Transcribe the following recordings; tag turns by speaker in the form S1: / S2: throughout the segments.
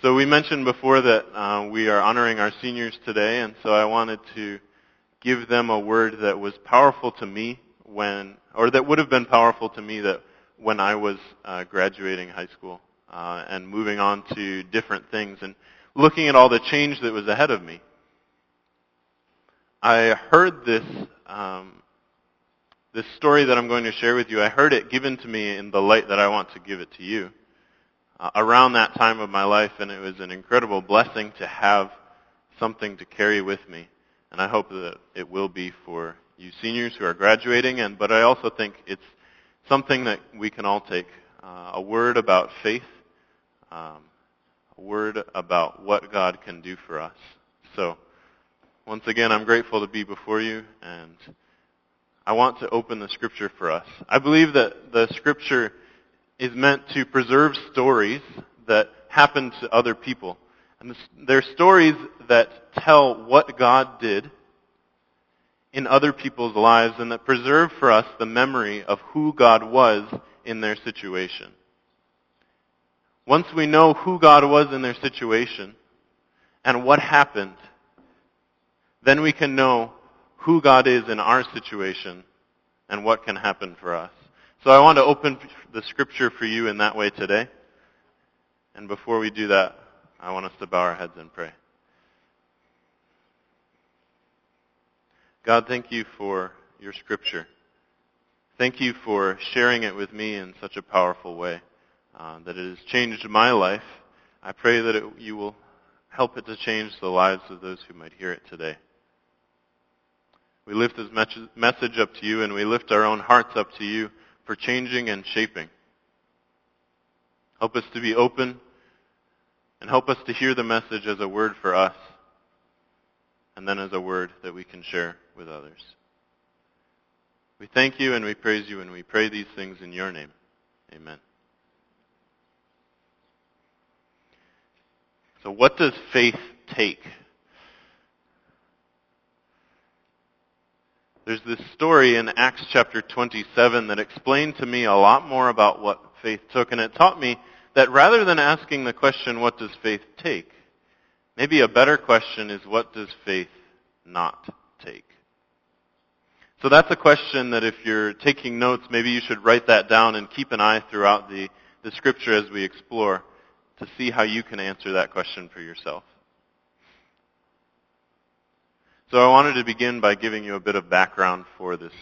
S1: So we mentioned before that uh, we are honoring our seniors today, and so I wanted to give them a word that was powerful to me when, or that would have been powerful to me that when I was uh, graduating high school uh, and moving on to different things and looking at all the change that was ahead of me. I heard this um, this story that I'm going to share with you. I heard it given to me in the light that I want to give it to you uh, around that time of my life, and it was an incredible blessing to have something to carry with me. And I hope that it will be for you seniors who are graduating, and but I also think it's something that we can all take. Uh, a word about faith, um, a word about what God can do for us. So, once again, I'm grateful to be before you, and I want to open the scripture for us. I believe that the scripture is meant to preserve stories that happen to other people. And they're stories that tell what God did in other people's lives and that preserve for us the memory of who God was in their situation. Once we know who God was in their situation and what happened, then we can know who God is in our situation and what can happen for us. So I want to open the scripture for you in that way today. And before we do that, I want us to bow our heads and pray. God, thank you for your scripture. Thank you for sharing it with me in such a powerful way uh, that it has changed my life. I pray that it, you will help it to change the lives of those who might hear it today. We lift this message up to you and we lift our own hearts up to you for changing and shaping. Help us to be open and help us to hear the message as a word for us and then as a word that we can share with others. We thank you and we praise you and we pray these things in your name. Amen. So what does faith take? There's this story in Acts chapter 27 that explained to me a lot more about what faith took, and it taught me that rather than asking the question, what does faith take? Maybe a better question is, what does faith not take? So that's a question that if you're taking notes, maybe you should write that down and keep an eye throughout the, the scripture as we explore to see how you can answer that question for yourself. So I wanted to begin by giving you a bit of background for this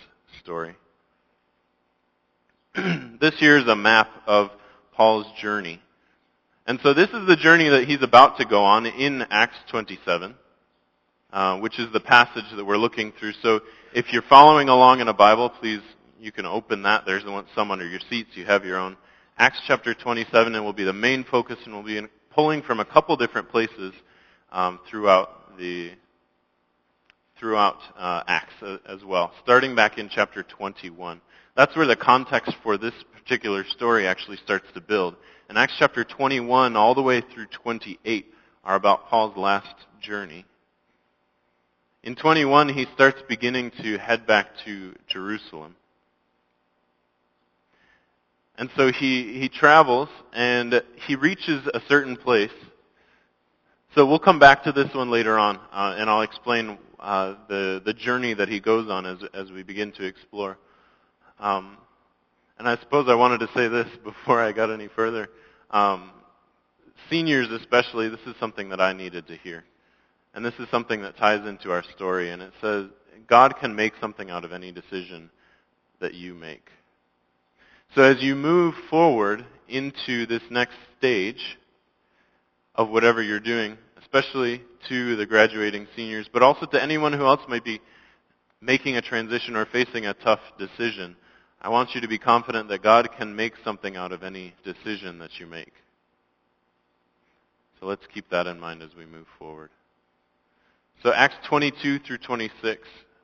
S1: story. this here is a map of Paul's journey. And so this is the journey that he's about to go on in Acts 27, uh, which is the passage that we're looking through. So if you're following along in a Bible, please, you can open that. There's some under your seats. You have your own. Acts chapter 27 and will be the main focus and we'll be pulling from a couple different places um, throughout the throughout uh, Acts as well, starting back in chapter 21. That's where the context for this particular story actually starts to build. And Acts chapter 21 all the way through 28 are about Paul's last journey. In 21, he starts beginning to head back to Jerusalem. And so he, he travels and he reaches a certain place. So we'll come back to this one later on, uh, and I'll explain uh, the the journey that he goes on as as we begin to explore. Um, and I suppose I wanted to say this before I got any further. Um, seniors, especially, this is something that I needed to hear, and this is something that ties into our story. And it says God can make something out of any decision that you make. So as you move forward into this next stage of whatever you're doing, especially to the graduating seniors, but also to anyone who else might be making a transition or facing a tough decision. I want you to be confident that God can make something out of any decision that you make. So let's keep that in mind as we move forward. So Acts 22 through 26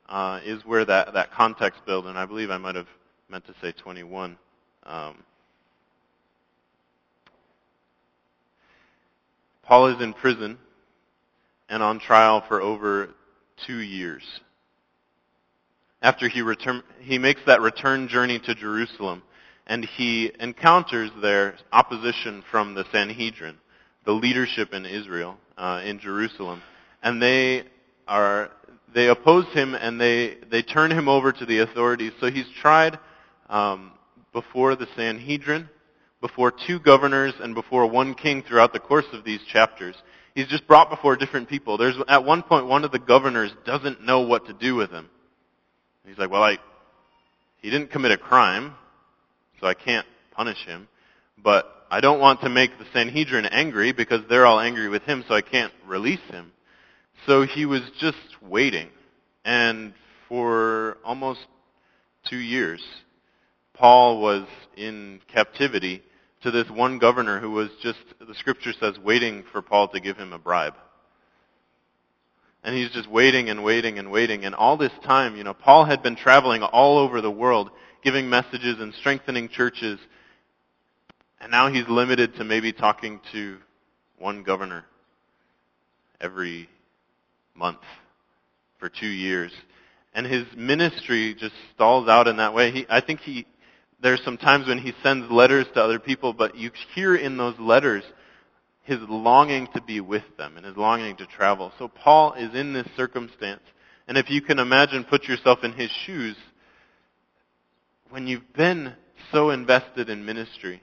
S1: uh, is where that, that context build, and I believe I might have meant to say 21. Um, Paul is in prison and on trial for over two years. After he return, he makes that return journey to Jerusalem, and he encounters their opposition from the Sanhedrin, the leadership in Israel, uh, in Jerusalem, and they are they oppose him and they they turn him over to the authorities. So he's tried um, before the Sanhedrin, before two governors, and before one king throughout the course of these chapters. He's just brought before different people. There's at one point one of the governors doesn't know what to do with him. He's like, well, I he didn't commit a crime, so I can't punish him, but I don't want to make the Sanhedrin angry because they're all angry with him, so I can't release him. So he was just waiting. And for almost two years, Paul was in captivity to this one governor who was just, the scripture says, waiting for Paul to give him a bribe. And he's just waiting and waiting and waiting. And all this time, you know, Paul had been traveling all over the world, giving messages and strengthening churches. And now he's limited to maybe talking to one governor every month for two years. And his ministry just stalls out in that way. He, I think he, there's some times when he sends letters to other people, but you hear in those letters his longing to be with them and his longing to travel. So Paul is in this circumstance. And if you can imagine, put yourself in his shoes, when you've been so invested in ministry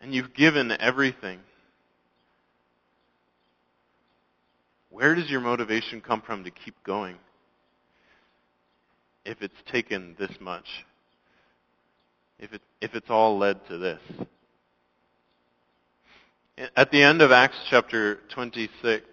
S1: and you've given everything, where does your motivation come from to keep going if it's taken this much? If, it, if it's all led to this? At the end of Acts chapter 26,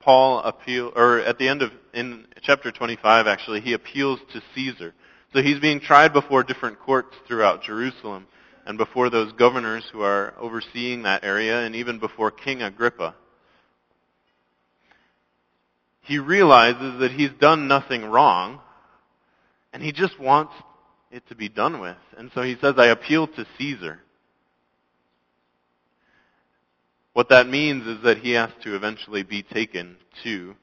S1: Paul appeal, or at the end of, in chapter 25 actually, he appeals to Caesar. So he's being tried before different courts throughout Jerusalem and before those governors who are overseeing that area and even before King Agrippa he realizes that he's done nothing wrong, and he just wants it to be done with. And so he says, I appeal to Caesar. What that means is that he has to eventually be taken to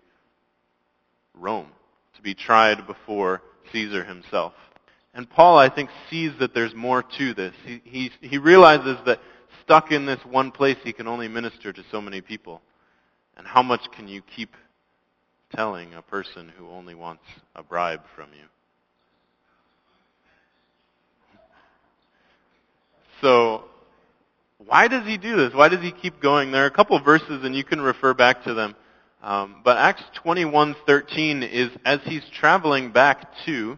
S1: Rome, to be tried before Caesar himself. And Paul, I think, sees that there's more to this. He, he, he realizes that stuck in this one place, he can only minister to so many people. And how much can you keep telling a person who only wants a bribe from you. So, why does he do this? Why does he keep going? There are a couple verses, and you can refer back to them. Um, but Acts 21:13 is as he's traveling back to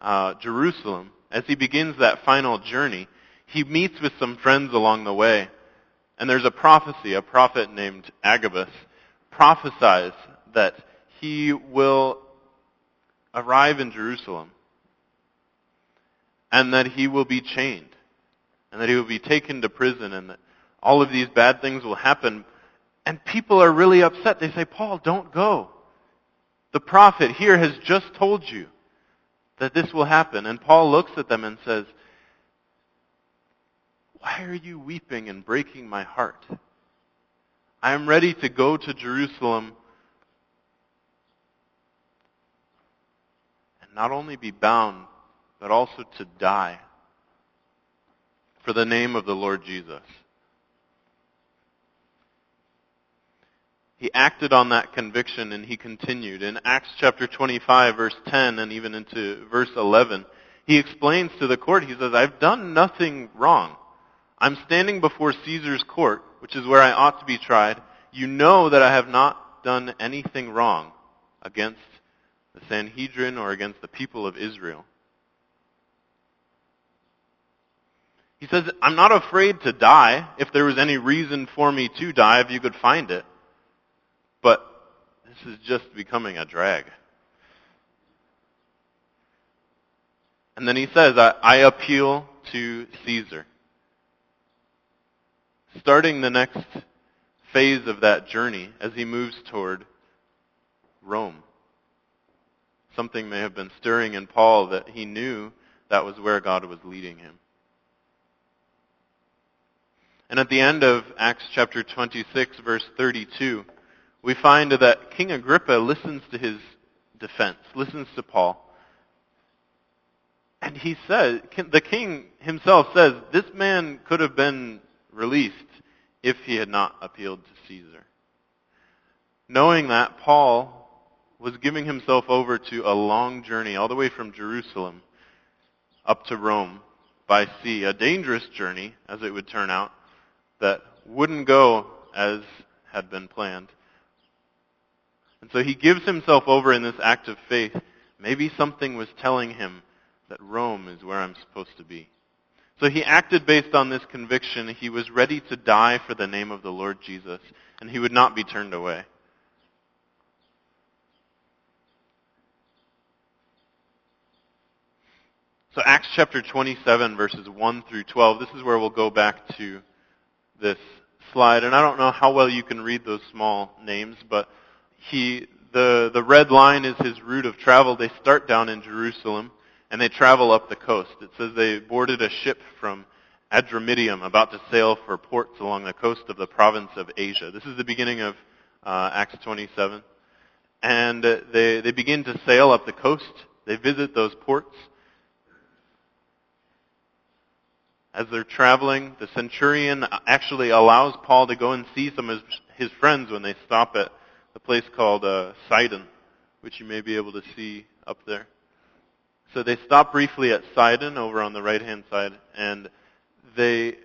S1: uh, Jerusalem, as he begins that final journey, he meets with some friends along the way, and there's a prophecy. A prophet named Agabus prophesies that he will arrive in Jerusalem and that he will be chained and that he will be taken to prison and that all of these bad things will happen. And people are really upset. They say, Paul, don't go. The prophet here has just told you that this will happen. And Paul looks at them and says, why are you weeping and breaking my heart? I am ready to go to Jerusalem and not only be bound, but also to die for the name of the Lord Jesus. He acted on that conviction and he continued. In Acts chapter 25 verse 10 and even into verse 11, he explains to the court, he says, I've done nothing wrong. I'm standing before Caesar's court, which is where I ought to be tried. You know that I have not done anything wrong against the Sanhedrin or against the people of Israel. He says, I'm not afraid to die. If there was any reason for me to die, if you could find it. But this is just becoming a drag. And then he says, I, I appeal to Caesar. Starting the next phase of that journey as he moves toward Rome something may have been stirring in Paul that he knew that was where God was leading him. And at the end of Acts chapter 26 verse 32, we find that King Agrippa listens to his defense, listens to Paul. And he says, the king himself says, this man could have been released if he had not appealed to Caesar. Knowing that, Paul was giving himself over to a long journey all the way from Jerusalem up to Rome by sea, a dangerous journey, as it would turn out, that wouldn't go as had been planned. And so he gives himself over in this act of faith. Maybe something was telling him that Rome is where I'm supposed to be. So he acted based on this conviction. He was ready to die for the name of the Lord Jesus, and he would not be turned away. So Acts chapter 27 verses 1 through 12, this is where we'll go back to this slide. And I don't know how well you can read those small names, but he, the, the red line is his route of travel. They start down in Jerusalem and they travel up the coast. It says they boarded a ship from Adramyttium about to sail for ports along the coast of the province of Asia. This is the beginning of uh, Acts 27. And they, they begin to sail up the coast. They visit those ports. As they're traveling, the centurion actually allows Paul to go and see some of his friends when they stop at the place called uh, Sidon, which you may be able to see up there. So they stop briefly at Sidon over on the right hand side, and they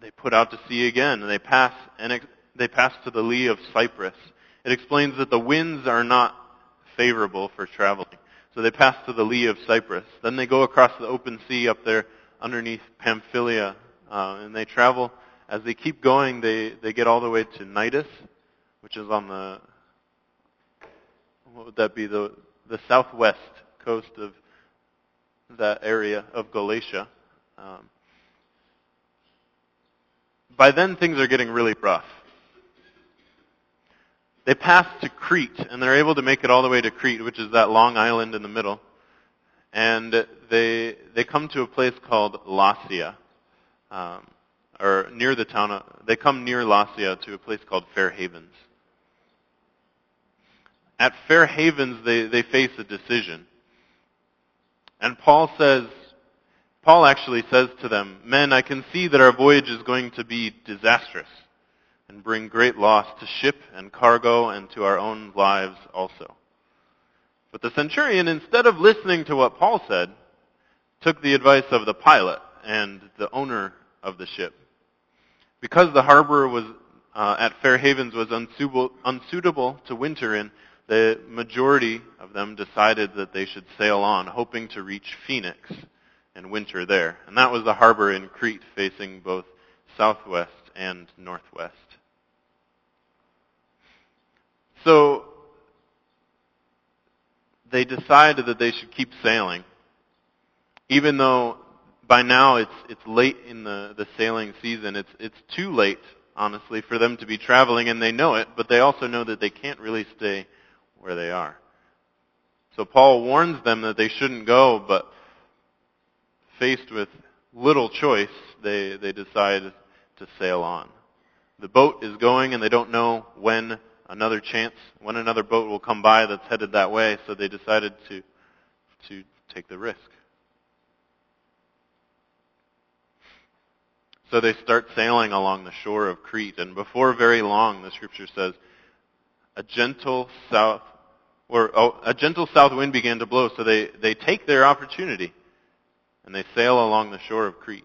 S1: they put out to sea again, and they pass and ex- they pass to the lee of Cyprus. It explains that the winds are not favorable for traveling. So they pass to the lee of Cyprus. Then they go across the open sea up there underneath Pamphylia, uh, and they travel. As they keep going, they, they get all the way to Cnidus, which is on the, what would that be, the, the southwest coast of that area of Galatia. Um, by then, things are getting really rough. They pass to Crete, and they're able to make it all the way to Crete, which is that long island in the middle. And they they come to a place called Lasea, um, or near the town. Of, they come near Lasea to a place called Fair Havens. At Fair Havens, they they face a decision, and Paul says, Paul actually says to them, "Men, I can see that our voyage is going to be disastrous." And bring great loss to ship and cargo and to our own lives also. But the centurion, instead of listening to what Paul said, took the advice of the pilot and the owner of the ship. Because the harbor was uh, at Fair Havens was unsuitable, unsuitable to winter in, the majority of them decided that they should sail on, hoping to reach Phoenix and winter there. And that was the harbor in Crete facing both southwest and northwest. So they decided that they should keep sailing, even though by now it's it's late in the the sailing season. It's it's too late, honestly, for them to be traveling, and they know it. But they also know that they can't really stay where they are. So Paul warns them that they shouldn't go, but faced with little choice, they they decide to sail on. The boat is going, and they don't know when another chance when another boat will come by that's headed that way, so they decided to to take the risk. So they start sailing along the shore of Crete, and before very long, the scripture says, a gentle south or oh, a gentle south wind began to blow, so they, they take their opportunity and they sail along the shore of Crete.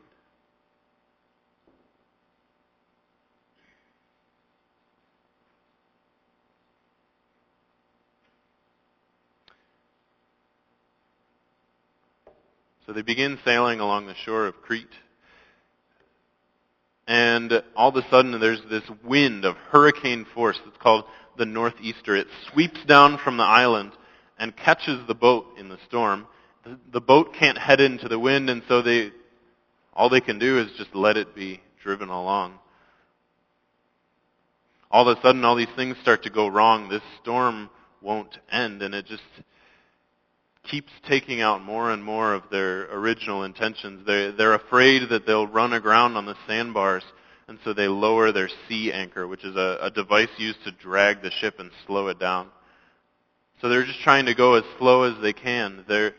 S1: So they begin sailing along the shore of Crete. And all of a sudden there's this wind of hurricane force that's called the northeaster. It sweeps down from the island and catches the boat in the storm. The, boat can't head into the wind and so they, all they can do is just let it be driven along. All of a sudden all these things start to go wrong. This storm won't end and it just, keeps taking out more and more of their original intentions. They're, they're afraid that they'll run aground on the sandbars, and so they lower their sea anchor, which is a, a device used to drag the ship and slow it down. So they're just trying to go as slow as they can. They're,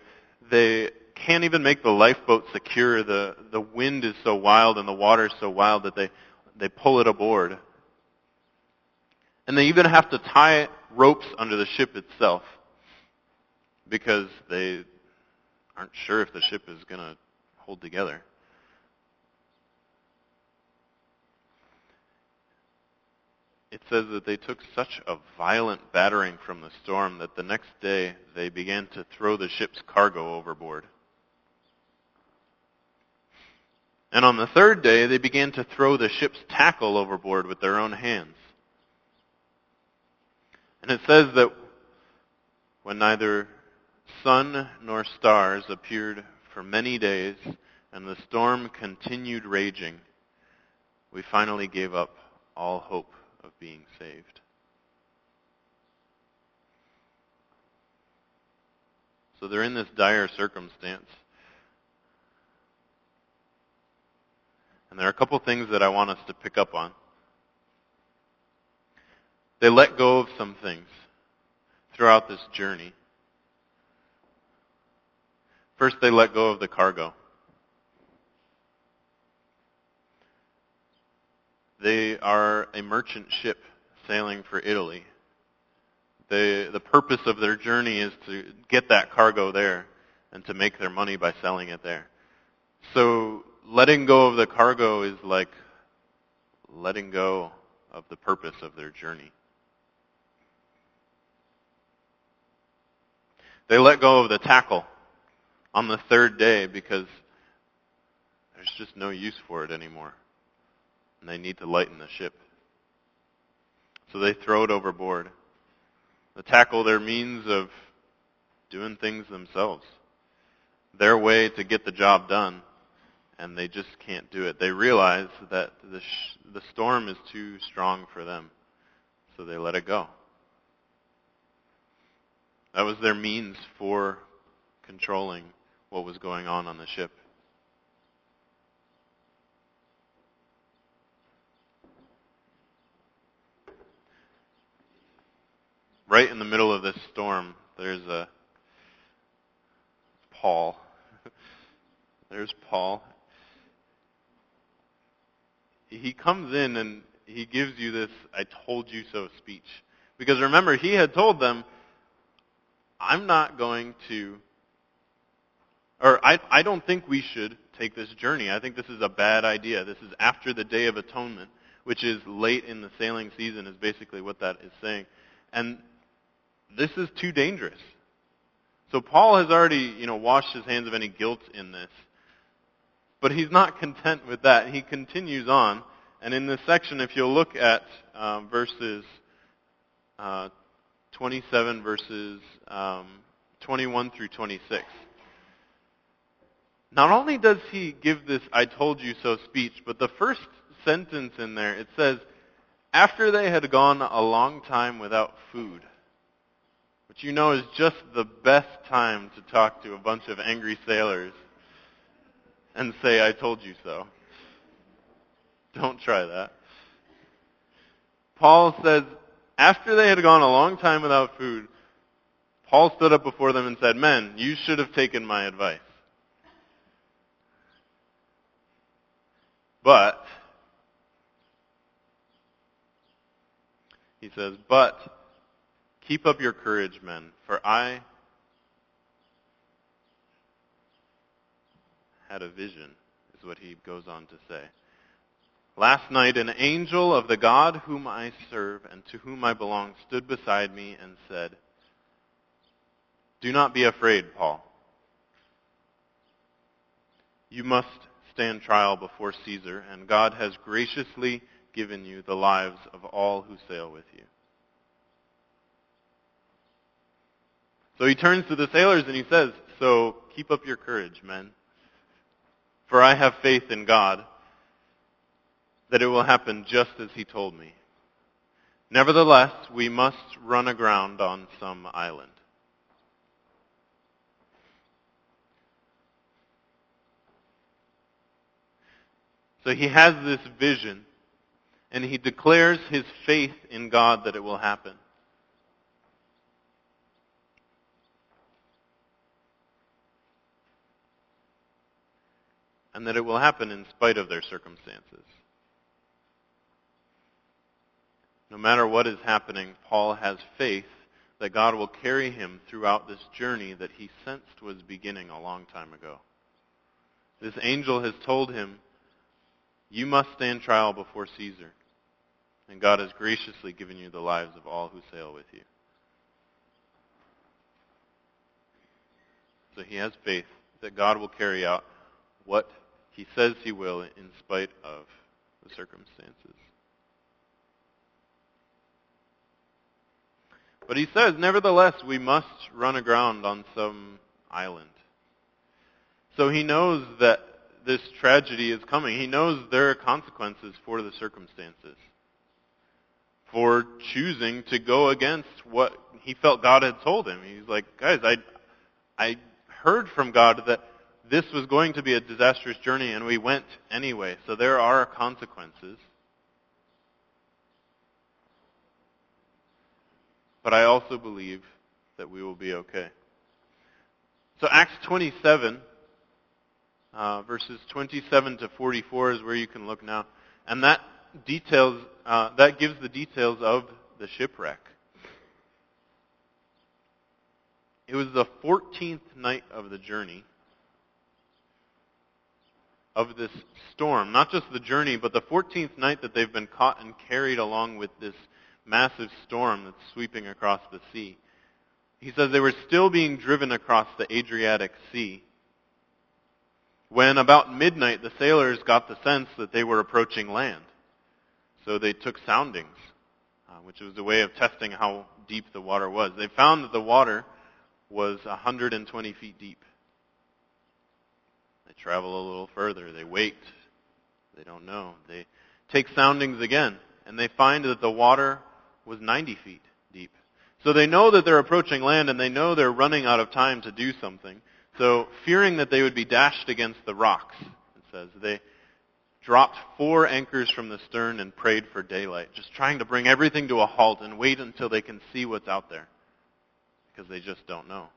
S1: they can't even make the lifeboat secure. The, the wind is so wild and the water is so wild that they, they pull it aboard. And they even have to tie ropes under the ship itself because they aren't sure if the ship is going to hold together. It says that they took such a violent battering from the storm that the next day they began to throw the ship's cargo overboard. And on the third day, they began to throw the ship's tackle overboard with their own hands. And it says that when neither sun nor stars appeared for many days and the storm continued raging, we finally gave up all hope of being saved. So they're in this dire circumstance. And there are a couple things that I want us to pick up on. They let go of some things throughout this journey. First, they let go of the cargo. They are a merchant ship sailing for Italy. The, the purpose of their journey is to get that cargo there and to make their money by selling it there. So letting go of the cargo is like letting go of the purpose of their journey. They let go of the tackle on the third day because there's just no use for it anymore. And they need to lighten the ship. So they throw it overboard. They tackle their means of doing things themselves. Their way to get the job done. And they just can't do it. They realize that the, sh- the storm is too strong for them. So they let it go. That was their means for controlling what was going on on the ship. Right in the middle of this storm, there's a Paul. there's Paul. He comes in and he gives you this I told you so speech. Because remember, he had told them, I'm not going to or I, I don't think we should take this journey. I think this is a bad idea. This is after the Day of Atonement, which is late in the sailing season, is basically what that is saying. And this is too dangerous. So Paul has already, you know, washed his hands of any guilt in this. But he's not content with that. He continues on. And in this section, if you'll look at um, verses uh, 27, verses um, 21 through 26. Not only does he give this I told you so speech, but the first sentence in there, it says, after they had gone a long time without food, which you know is just the best time to talk to a bunch of angry sailors and say, I told you so. Don't try that. Paul says, after they had gone a long time without food, Paul stood up before them and said, Men, you should have taken my advice. But, he says, but keep up your courage, men, for I had a vision, is what he goes on to say. Last night an angel of the God whom I serve and to whom I belong stood beside me and said, Do not be afraid, Paul. You must stand trial before Caesar, and God has graciously given you the lives of all who sail with you. So he turns to the sailors and he says, So keep up your courage, men. For I have faith in God that it will happen just as he told me. Nevertheless, we must run aground on some island. So he has this vision, and he declares his faith in God that it will happen. and that it will happen in spite of their circumstances. No matter what is happening, Paul has faith that God will carry him throughout this journey that he sensed was beginning a long time ago. This angel has told him, you must stand trial before Caesar. And God has graciously given you the lives of all who sail with you. So he has faith that God will carry out what he says he will in spite of the circumstances. But he says, nevertheless, we must run aground on some island. So he knows that this tragedy is coming. He knows there are consequences for the circumstances. For choosing to go against what he felt God had told him. He's like, guys, I, I heard from God that this was going to be a disastrous journey and we went anyway. So there are consequences. But I also believe that we will be okay. So Acts 27, uh, verses 27 to 44 is where you can look now. And that details, uh, that gives the details of the shipwreck. It was the 14th night of the journey of this storm. Not just the journey, but the 14th night that they've been caught and carried along with this massive storm that's sweeping across the sea. He says they were still being driven across the Adriatic Sea when about midnight the sailors got the sense that they were approaching land. So they took soundings, uh, which was a way of testing how deep the water was. They found that the water was 120 feet deep. They travel a little further. They wait. They don't know. They take soundings again, and they find that the water was 90 feet deep. So they know that they're approaching land, and they know they're running out of time to do something. So fearing that they would be dashed against the rocks, it says, they dropped four anchors from the stern and prayed for daylight, just trying to bring everything to a halt and wait until they can see what's out there because they just don't know.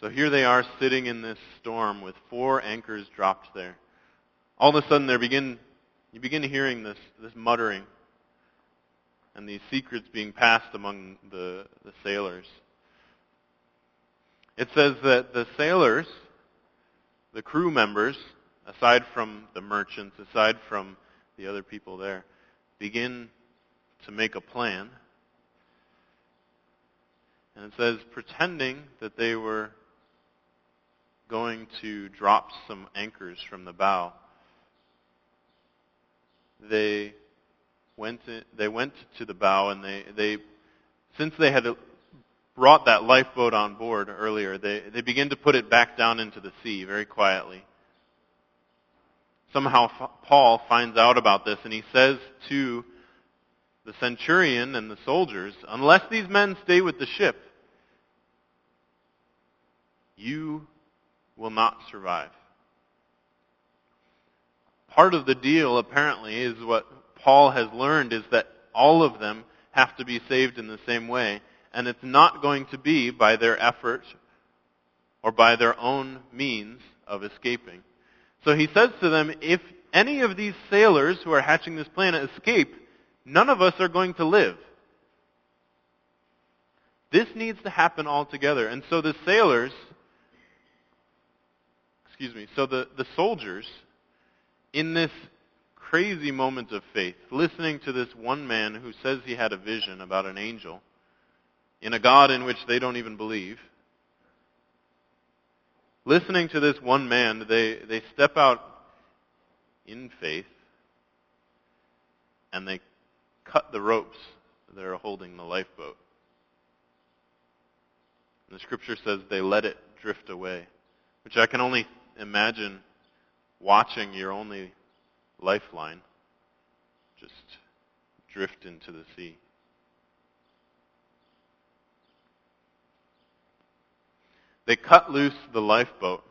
S1: So here they are sitting in this storm with four anchors dropped there. All of a sudden, there begin you begin hearing this this muttering and these secrets being passed among the, the sailors. It says that the sailors, the crew members, aside from the merchants, aside from the other people there, begin to make a plan. And it says, pretending that they were going to drop some anchors from the bow, they went they went to the bow and they, they since they had brought that lifeboat on board earlier, they, they begin to put it back down into the sea very quietly. Somehow Paul finds out about this and he says to the centurion and the soldiers, unless these men stay with the ship, you will not survive. Part of the deal, apparently, is what Paul has learned is that all of them have to be saved in the same way, and it's not going to be by their effort or by their own means of escaping. So he says to them, if any of these sailors who are hatching this plan escape, none of us are going to live. This needs to happen all together. And so the sailors, excuse me, so the, the soldiers, in this crazy moment of faith, listening to this one man who says he had a vision about an angel in a God in which they don't even believe, listening to this one man, they, they step out in faith and they cut the ropes that are holding the lifeboat. And the scripture says they let it drift away, which I can only imagine watching your only lifeline just drift into the sea. They cut loose the lifeboat,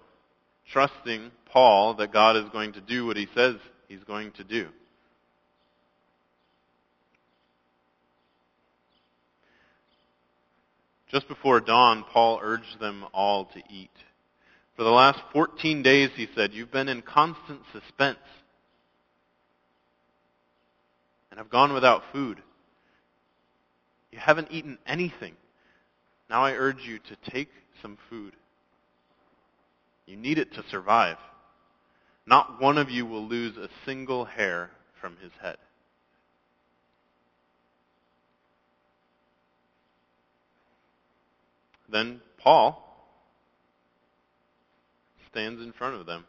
S1: trusting Paul that God is going to do what he says he's going to do. Just before dawn, Paul urged them all to eat. For the last 14 days, he said, you've been in constant suspense and have gone without food. You haven't eaten anything. Now I urge you to take some food. You need it to survive. Not one of you will lose a single hair from his head. Then Paul stands in front of them.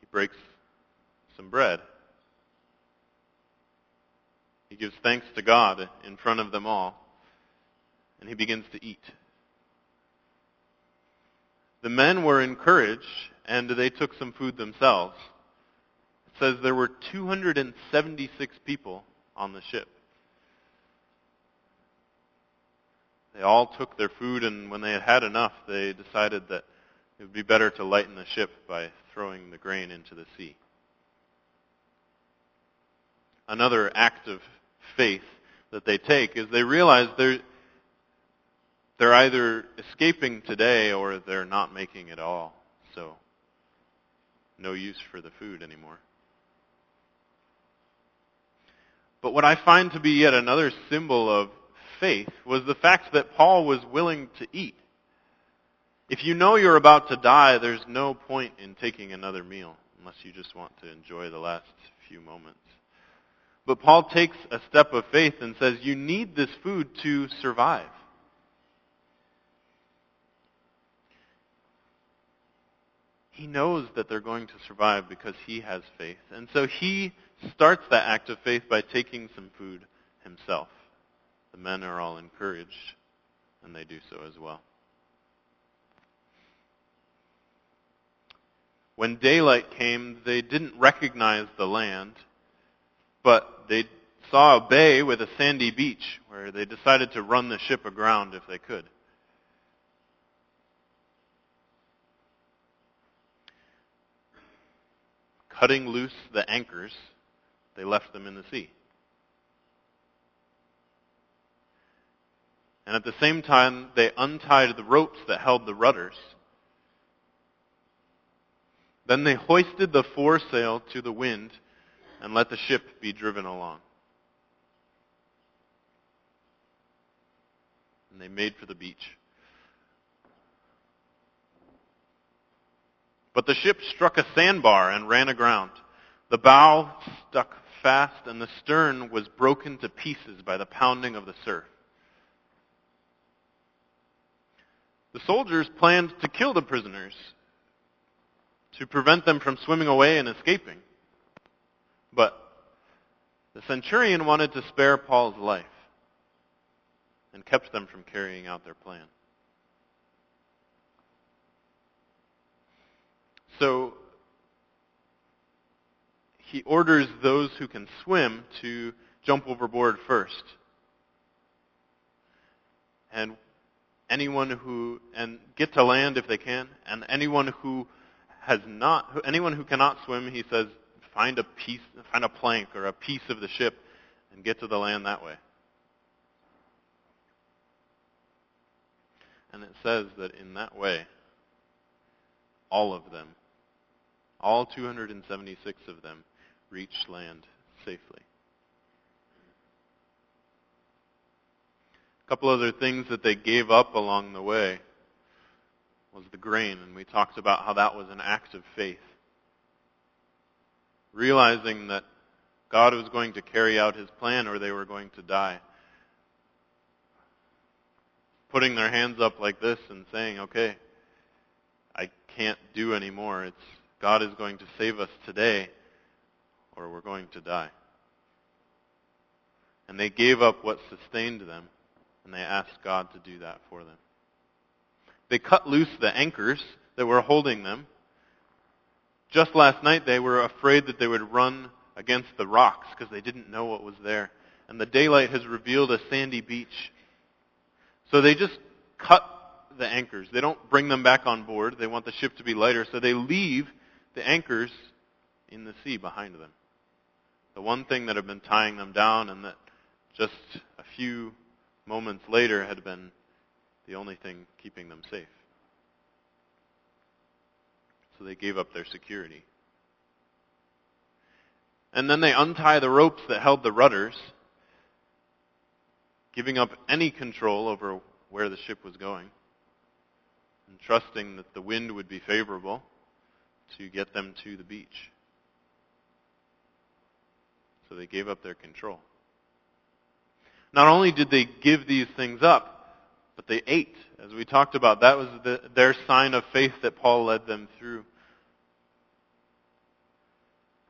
S1: He breaks some bread. He gives thanks to God in front of them all, and he begins to eat. The men were encouraged, and they took some food themselves. It says there were 276 people on the ship. They all took their food, and when they had had enough, they decided that it would be better to lighten the ship by throwing the grain into the sea. Another act of faith that they take is they realize they're, they're either escaping today or they're not making it all. So, no use for the food anymore. But what I find to be yet another symbol of faith was the fact that Paul was willing to eat. If you know you're about to die, there's no point in taking another meal unless you just want to enjoy the last few moments. But Paul takes a step of faith and says, you need this food to survive. He knows that they're going to survive because he has faith. And so he starts that act of faith by taking some food himself. The men are all encouraged, and they do so as well. When daylight came, they didn't recognize the land, but they saw a bay with a sandy beach where they decided to run the ship aground if they could. Cutting loose the anchors, they left them in the sea. And at the same time, they untied the ropes that held the rudders. Then they hoisted the foresail to the wind and let the ship be driven along. And they made for the beach. But the ship struck a sandbar and ran aground. The bow stuck fast and the stern was broken to pieces by the pounding of the surf. The soldiers planned to kill the prisoners to prevent them from swimming away and escaping. But the centurion wanted to spare Paul's life and kept them from carrying out their plan. So he orders those who can swim to jump overboard first. And anyone who and get to land if they can, and anyone who has not, anyone who cannot swim, he says, find a piece, find a plank or a piece of the ship, and get to the land that way. And it says that in that way, all of them, all 276 of them, reached land safely. A couple other things that they gave up along the way was the grain, and we talked about how that was an act of faith. Realizing that God was going to carry out his plan or they were going to die. Putting their hands up like this and saying, okay, I can't do anymore. It's God is going to save us today or we're going to die. And they gave up what sustained them and they asked God to do that for them. They cut loose the anchors that were holding them. Just last night they were afraid that they would run against the rocks because they didn't know what was there. And the daylight has revealed a sandy beach. So they just cut the anchors. They don't bring them back on board. They want the ship to be lighter. So they leave the anchors in the sea behind them. The one thing that had been tying them down and that just a few moments later had been the only thing keeping them safe. So they gave up their security. And then they untie the ropes that held the rudders, giving up any control over where the ship was going, and trusting that the wind would be favorable to get them to the beach. So they gave up their control. Not only did they give these things up, but they ate. As we talked about, that was the, their sign of faith that Paul led them through.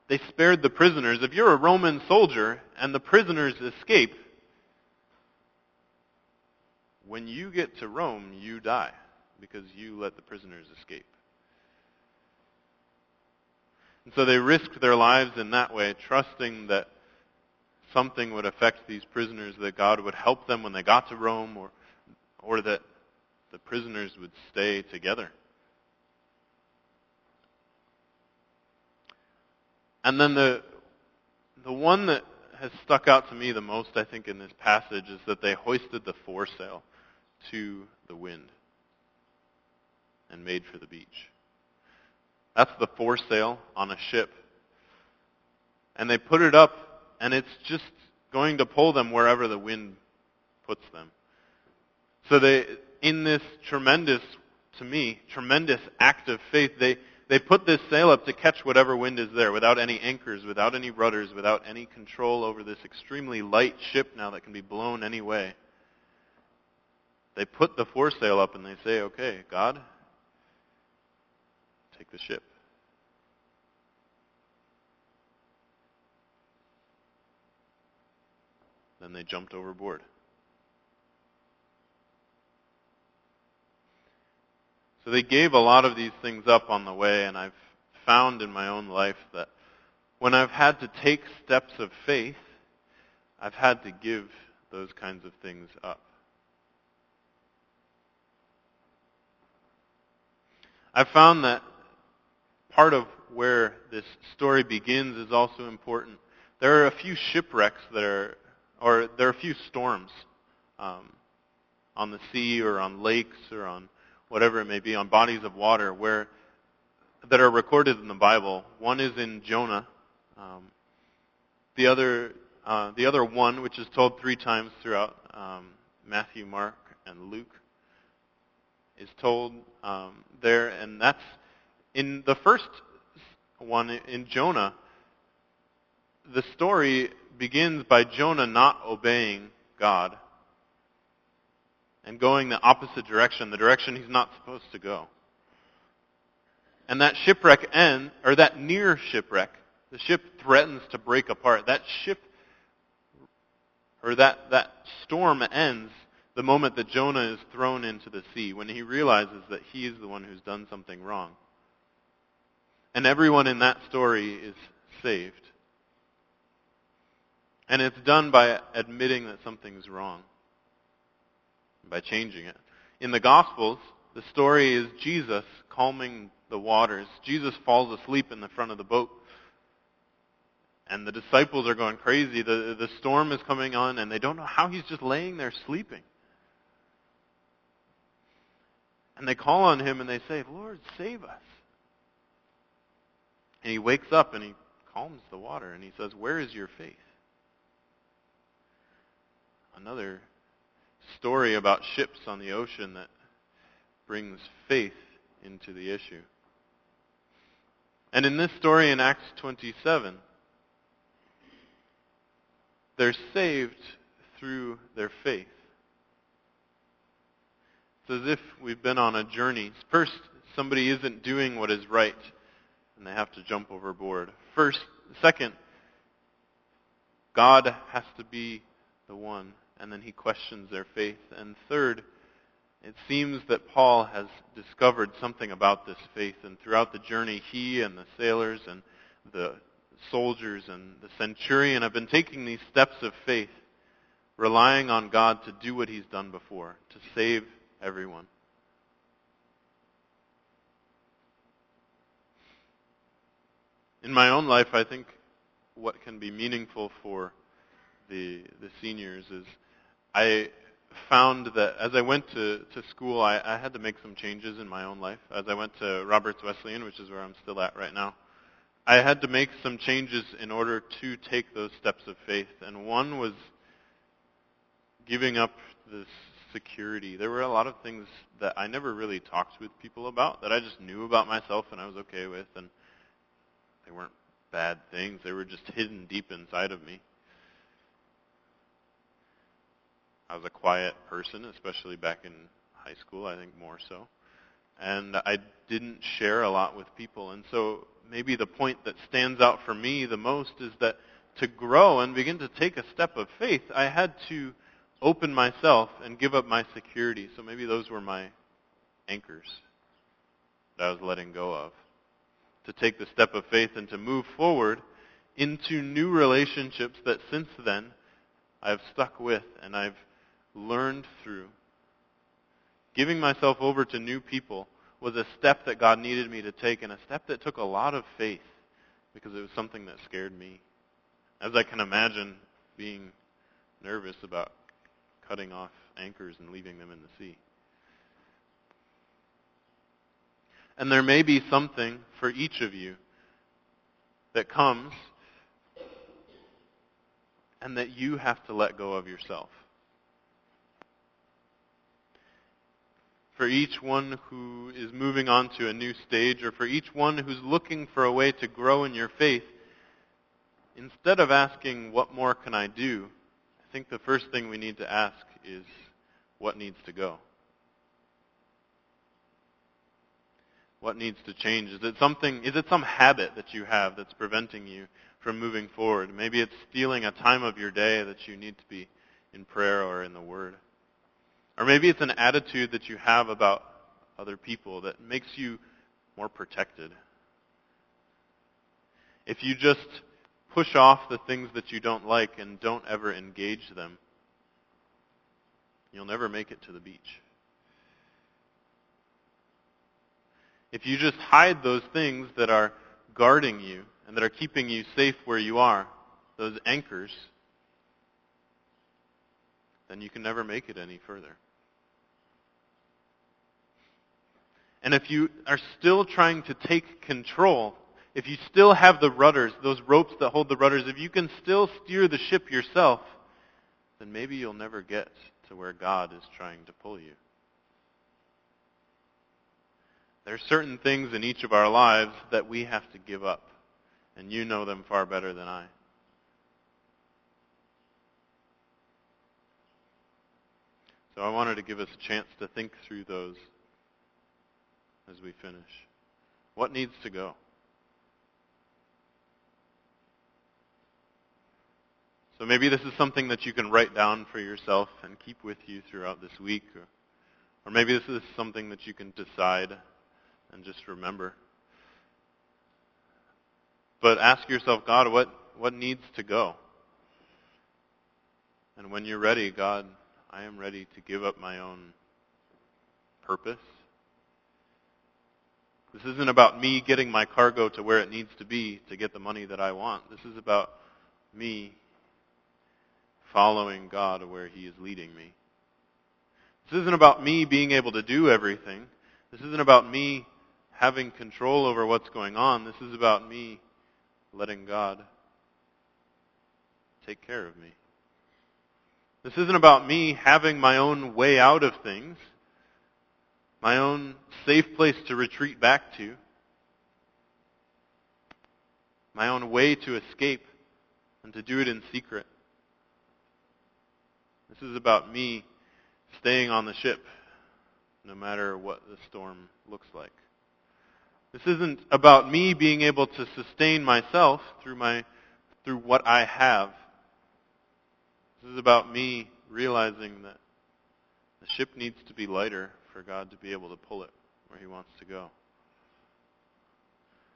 S1: They spared the prisoners. If you're a Roman soldier and the prisoners escape, when you get to Rome, you die because you let the prisoners escape. And so they risked their lives in that way, trusting that something would affect these prisoners, that God would help them when they got to Rome, or, or that the prisoners would stay together. And then the, the one that has stuck out to me the most, I think, in this passage is that they hoisted the foresail to the wind and made for the beach. That's the foresail on a ship. And they put it up, and it's just going to pull them wherever the wind puts them. So they, in this tremendous, to me, tremendous act of faith, they, they put this sail up to catch whatever wind is there without any anchors, without any rudders, without any control over this extremely light ship now that can be blown any way. They put the foresail up and they say, okay, God, take the ship. Then they jumped overboard. So they gave a lot of these things up on the way, and I've found in my own life that when I've had to take steps of faith, I've had to give those kinds of things up. I've found that part of where this story begins is also important. There are a few shipwrecks that are, or there are a few storms um, on the sea or on lakes or on whatever it may be, on bodies of water where that are recorded in the Bible. One is in Jonah. Um, the other, uh, the other one, which is told three times throughout um, Matthew, Mark, and Luke, is told um, there, and that's in the first one in Jonah. The story begins by Jonah not obeying God and going the opposite direction, the direction he's not supposed to go. And that shipwreck ends, or that near shipwreck, the ship threatens to break apart. That ship, or that, that storm ends the moment that Jonah is thrown into the sea, when he realizes that he is the one who's done something wrong. And everyone in that story is saved. And it's done by admitting that something's wrong by changing it. In the Gospels, the story is Jesus calming the waters. Jesus falls asleep in the front of the boat. And the disciples are going crazy. The, the storm is coming on, and they don't know how he's just laying there sleeping. And they call on him and they say, Lord, save us. And he wakes up and he calms the water and he says, Where is your faith? Another story about ships on the ocean that brings faith into the issue. And in this story in Acts 27, they're saved through their faith. It's as if we've been on a journey. First, somebody isn't doing what is right, and they have to jump overboard. First, second, God has to be the one and then he questions their faith. And third, it seems that Paul has discovered something about this faith, and throughout the journey, he and the sailors and the soldiers and the centurion have been taking these steps of faith, relying on God to do what he's done before, to save everyone. In my own life, I think what can be meaningful for the, the seniors is I found that as I went to, to school, I, I had to make some changes in my own life. As I went to Roberts Wesleyan, which is where I'm still at right now, I had to make some changes in order to take those steps of faith. And one was giving up this security. There were a lot of things that I never really talked with people about that I just knew about myself and I was okay with. And they weren't bad things. They were just hidden deep inside of me. I was a quiet person, especially back in high school, I think more so. And I didn't share a lot with people. And so maybe the point that stands out for me the most is that to grow and begin to take a step of faith, I had to open myself and give up my security. So maybe those were my anchors that I was letting go of. To take the step of faith and to move forward into new relationships that since then I've stuck with and I've learned through. Giving myself over to new people was a step that God needed me to take and a step that took a lot of faith because it was something that scared me. As I can imagine being nervous about cutting off anchors and leaving them in the sea. And there may be something for each of you that comes and that you have to let go of yourself. For each one who is moving on to a new stage, or for each one who's looking for a way to grow in your faith, instead of asking, What more can I do? I think the first thing we need to ask is, What needs to go? What needs to change? Is it something, is it some habit that you have that's preventing you from moving forward? Maybe it's stealing a time of your day that you need to be in prayer or in the Word. Or maybe it's an attitude that you have about other people that makes you more protected. If you just push off the things that you don't like and don't ever engage them, you'll never make it to the beach. If you just hide those things that are guarding you and that are keeping you safe where you are, those anchors, then you can never make it any further. And if you are still trying to take control, if you still have the rudders, those ropes that hold the rudders, if you can still steer the ship yourself, then maybe you'll never get to where God is trying to pull you. There are certain things in each of our lives that we have to give up, and you know them far better than I. So I wanted to give us a chance to think through those as we finish. What needs to go? So maybe this is something that you can write down for yourself and keep with you throughout this week. Or, or maybe this is something that you can decide and just remember. But ask yourself, God, what, what needs to go? And when you're ready, God, I am ready to give up my own purpose. This isn't about me getting my cargo to where it needs to be to get the money that I want. This is about me following God where He is leading me. This isn't about me being able to do everything. This isn't about me having control over what's going on. This is about me letting God take care of me. This isn't about me having my own way out of things, my own safe place to retreat back to, my own way to escape and to do it in secret. This is about me staying on the ship no matter what the storm looks like. This isn't about me being able to sustain myself through my through what I have. This is about me realizing that the ship needs to be lighter for God to be able to pull it where he wants to go.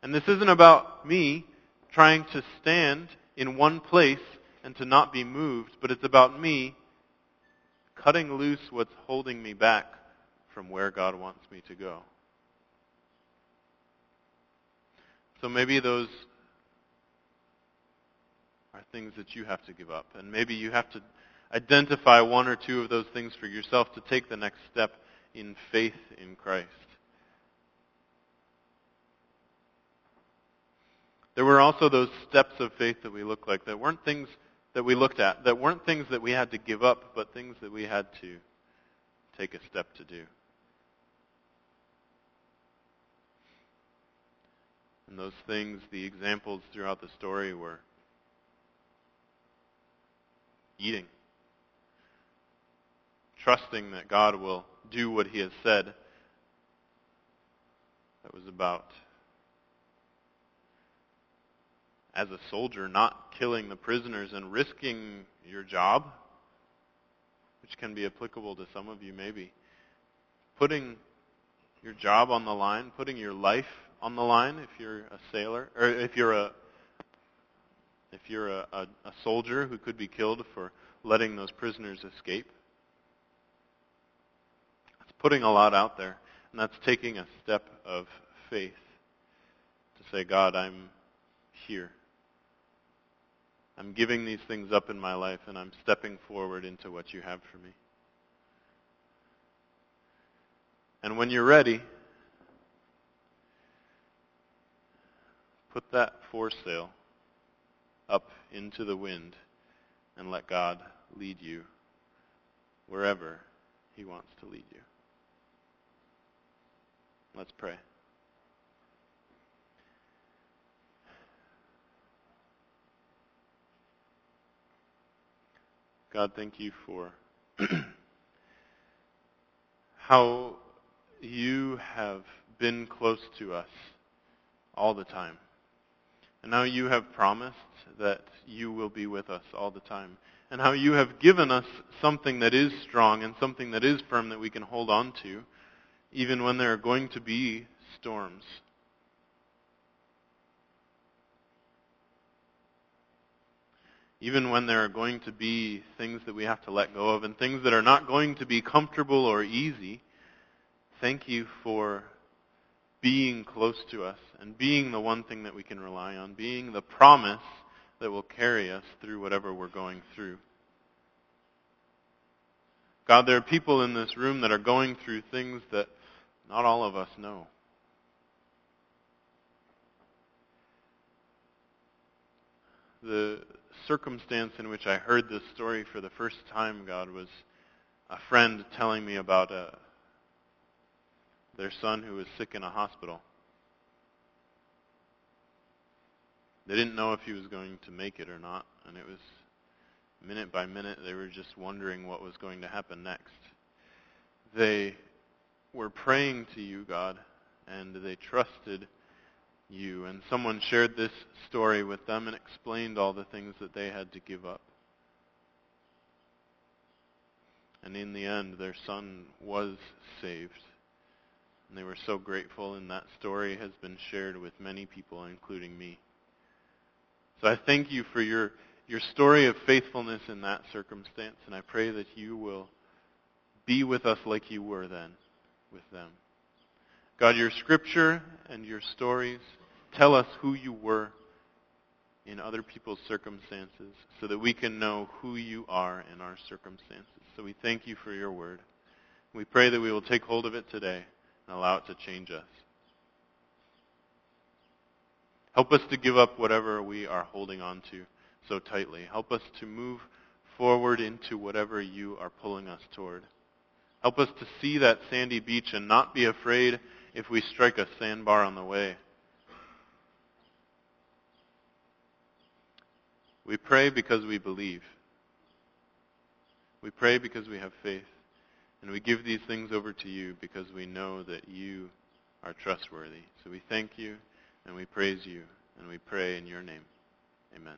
S1: And this isn't about me trying to stand in one place and to not be moved, but it's about me cutting loose what's holding me back from where God wants me to go. So maybe those are things that you have to give up. And maybe you have to identify one or two of those things for yourself to take the next step in faith in Christ. There were also those steps of faith that we looked like that weren't things that we looked at, that weren't things that we had to give up, but things that we had to take a step to do. And those things, the examples throughout the story were eating, trusting that God will do what he has said. That was about, as a soldier, not killing the prisoners and risking your job, which can be applicable to some of you maybe. Putting your job on the line, putting your life on the line if you're a sailor, or if you're a if you're a, a, a soldier who could be killed for letting those prisoners escape. It's putting a lot out there, and that's taking a step of faith to say, God, I'm here. I'm giving these things up in my life, and I'm stepping forward into what you have for me. And when you're ready, Put that foresail up into the wind and let God lead you wherever he wants to lead you. Let's pray. God, thank you for how you have been close to us all the time. And now you have promised that you will be with us all the time. And how you have given us something that is strong and something that is firm that we can hold on to, even when there are going to be storms. Even when there are going to be things that we have to let go of and things that are not going to be comfortable or easy, thank you for being close to us and being the one thing that we can rely on, being the promise that will carry us through whatever we're going through. God, there are people in this room that are going through things that not all of us know. The circumstance in which I heard this story for the first time, God, was a friend telling me about a, their son who was sick in a hospital. They didn't know if he was going to make it or not, and it was minute by minute they were just wondering what was going to happen next. They were praying to you, God, and they trusted you. And someone shared this story with them and explained all the things that they had to give up. And in the end, their son was saved. And they were so grateful, and that story has been shared with many people, including me. So I thank you for your, your story of faithfulness in that circumstance, and I pray that you will be with us like you were then with them. God, your scripture and your stories tell us who you were in other people's circumstances so that we can know who you are in our circumstances. So we thank you for your word. We pray that we will take hold of it today and allow it to change us. Help us to give up whatever we are holding on to so tightly. Help us to move forward into whatever you are pulling us toward. Help us to see that sandy beach and not be afraid if we strike a sandbar on the way. We pray because we believe. We pray because we have faith. And we give these things over to you because we know that you are trustworthy. So we thank you and we praise you and we pray in your name. Amen.